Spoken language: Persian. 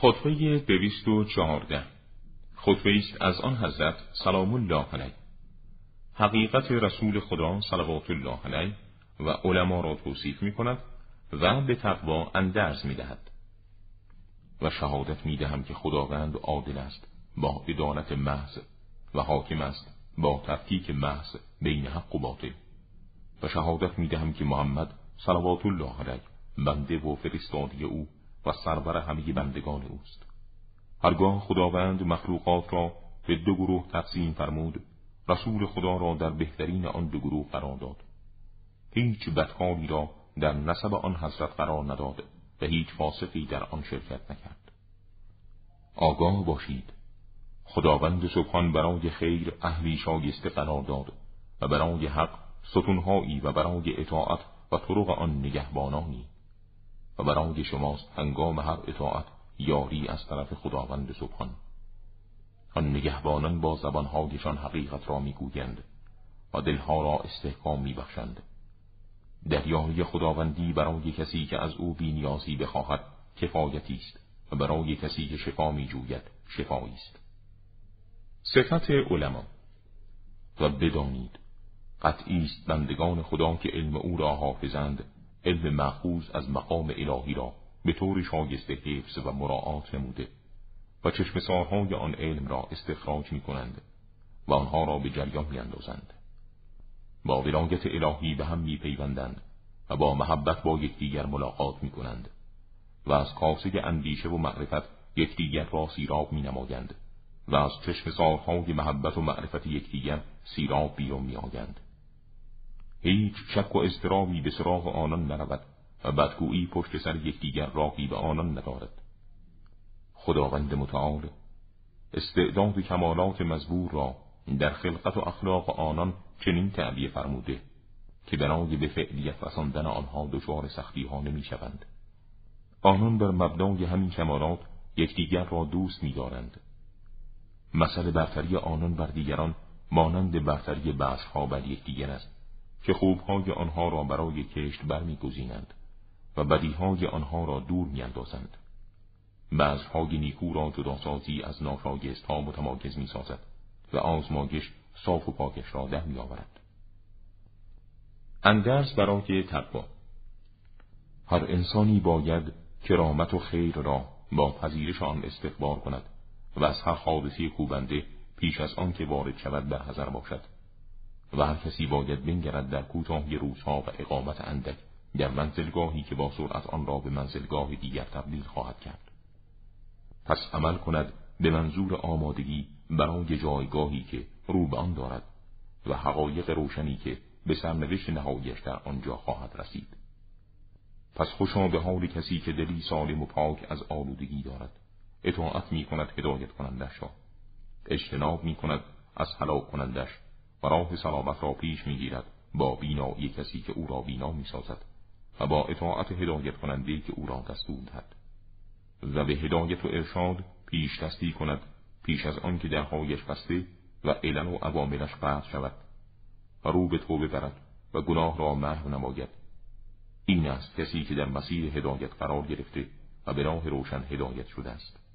خطبه دویست و چهارده. خطبه است از آن حضرت سلام الله علیه. حقیقت رسول خدا صلوات الله علیه و علما را توصیف می کند و به تقوا اندرز می دهد. و شهادت می دهم که خداوند عادل است با عدالت محض و حاکم است با تفکیک محض بین حق و باطل. و شهادت می دهم که محمد صلوات الله علیه بنده و فرستادی او و سرور همه بندگان اوست. هرگاه خداوند مخلوقات را به دو گروه تقسیم فرمود رسول خدا را در بهترین آن دو گروه قرار داد. هیچ بدحالی را در نسب آن حضرت قرار نداد و هیچ فاسقی در آن شرکت نکرد. آگاه باشید. خداوند سبحان برای خیر اهلی شایسته قرار داد و برای حق ستونهایی و برای اطاعت و طرق آن نگهبانانی. و برای شماست هنگام هر اطاعت یاری از طرف خداوند سبحان. آن نگهبانان با زبانهایشان حقیقت را می‌گویند و دلها را استحکام میبخشند. دریای خداوندی برای کسی که از او بینیازی بخواهد کفایتی است و برای کسی که شفا میجوید شفایی است. صفت علما و بدانید قطعی است بندگان خدا که علم او را حافظند علم محفوظ از مقام الهی را به طور شایسته حفظ و مراعات نموده و چشم سارهای آن علم را استخراج می کنند و آنها را به جریان می اندازند. با ولایت الهی به هم می پیوندند و با محبت با یکدیگر ملاقات می کنند و از کاسه اندیشه و معرفت یکدیگر را سیراب می نمایند و از چشم سارهای محبت و معرفت یکدیگر سیراب بیرون می آیند. هیچ شک و اضطرابی به سراغ آنان نرود و بدگویی پشت سر یکدیگر راهی به آنان ندارد خداوند متعال استعداد کمالات مزبور را در خلقت و اخلاق آنان چنین تعبیه فرموده که برای به فعلیت رساندن آنها دچار سختی ها نمی شوند. آنان بر مبنای همین کمالات یکدیگر را دوست می دارند. مثل برتری آنان بر دیگران مانند برتری ها بر یکدیگر است که خوبهای آنها را برای کشت برمیگزینند و بدیهای آنها را دور میاندازند. بعضهای نیکو را جداسازی از ناشایست ها متماکز می‌سازد و آزمایش صاف و پاکش را ده میآورد. اندرس برای تقوا هر انسانی باید کرامت و خیر را با پذیرش آن استقبال کند و از هر حادثی کوبنده پیش از آن که وارد شود در حذر باشد. و هر کسی باید بنگرد در کوتاهی روزها و اقامت اندک در منزلگاهی که با سرعت آن را به منزلگاه دیگر تبدیل خواهد کرد. پس عمل کند به منظور آمادگی برای جایگاهی که رو به آن دارد و حقایق روشنی که به سرنوشت نهایش در آنجا خواهد رسید. پس خوشا به حال کسی که دلی سالم و پاک از آلودگی دارد. اطاعت می کند هدایت کنندش را. اجتناب می کند از هلاک کنندش. و راه سلامت را پیش می‌گیرد. با بینایی کسی که او را بینا می‌سازد و با اطاعت هدایت کننده که او را دستور دهد. و به هدایت و ارشاد پیش دستی کند پیش از آن که درهایش بسته و علل و عواملش قطع شود و رو به توبه برد و گناه را محو نماید. این است کسی که در مسیر هدایت قرار گرفته و به راه روشن هدایت شده است.